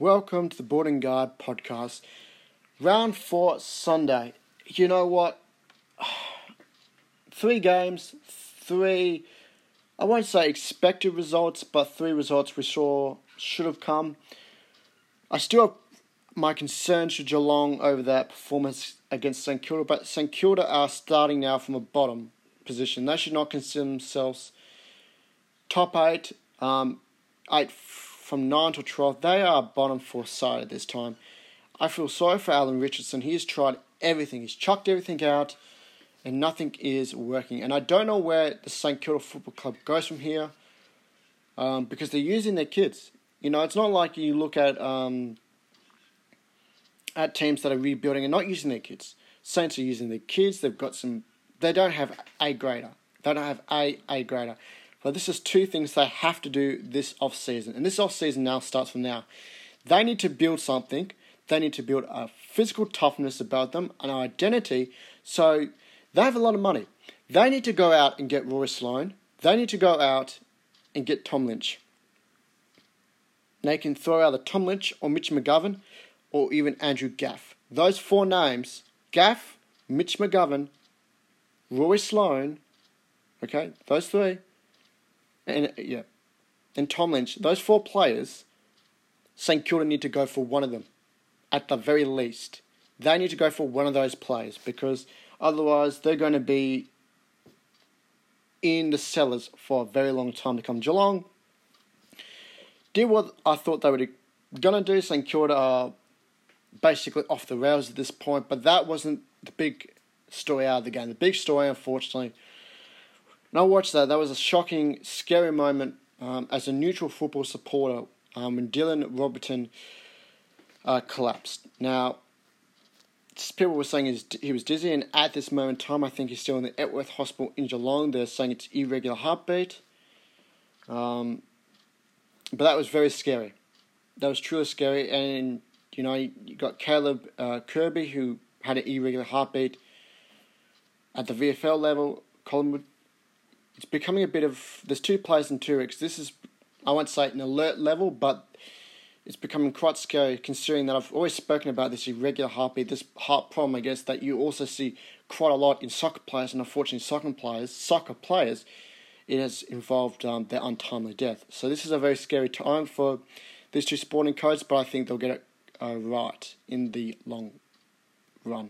Welcome to the Boarding Guard podcast. Round four Sunday. You know what? Three games, three, I won't say expected results, but three results we saw should have come. I still have my concerns for Geelong over that performance against St Kilda, but St Kilda are starting now from a bottom position. They should not consider themselves top eight, um, eight from 9 to 12. They are bottom four side at this time. I feel sorry for Alan Richardson. He's tried everything, he's chucked everything out, and nothing is working. And I don't know where the St Kilda Football Club goes from here um, because they're using their kids. You know, it's not like you look at um, at teams that are rebuilding and not using their kids. Saints are using their kids. They've got some. They don't have a grader. They don't have a a grader. But this is two things they have to do this off season, and this off season now starts from now. They need to build something. They need to build a physical toughness about them, an identity. So they have a lot of money. They need to go out and get Rory Sloane. They need to go out and get Tom Lynch. They can throw either Tom Lynch or Mitch McGovern or even Andrew Gaff. Those four names Gaff, Mitch McGovern, Rory Sloane, okay, those three, and yeah, and Tom Lynch, those four players, St Kilda need to go for one of them, at the very least. They need to go for one of those players because otherwise they're going to be in the cellars for a very long time to come. Geelong did what I thought they were going to do. St Kilda are basically off the rails at this point, but that wasn't the big story out of the game. The big story, unfortunately, and I watched that. That was a shocking, scary moment um, as a neutral football supporter um, when Dylan Roberton uh, collapsed. Now, people were saying he was dizzy, and at this moment in time, I think he's still in the Epworth Hospital in Geelong. They're saying it's irregular heartbeat. Um, but that was very scary. That was truly scary, and you know you got Caleb uh, Kirby who had an irregular heartbeat at the VFL level. Collingwood it's becoming a bit of there's two players in two weeks. This is I won't say an alert level, but it's becoming quite scary considering that I've always spoken about this irregular heartbeat, this heart problem, I guess, that you also see quite a lot in soccer players, and unfortunately, soccer players, soccer players, it has involved um, their untimely death. So this is a very scary time for these two sporting codes, but I think they'll get it uh, right in the long run.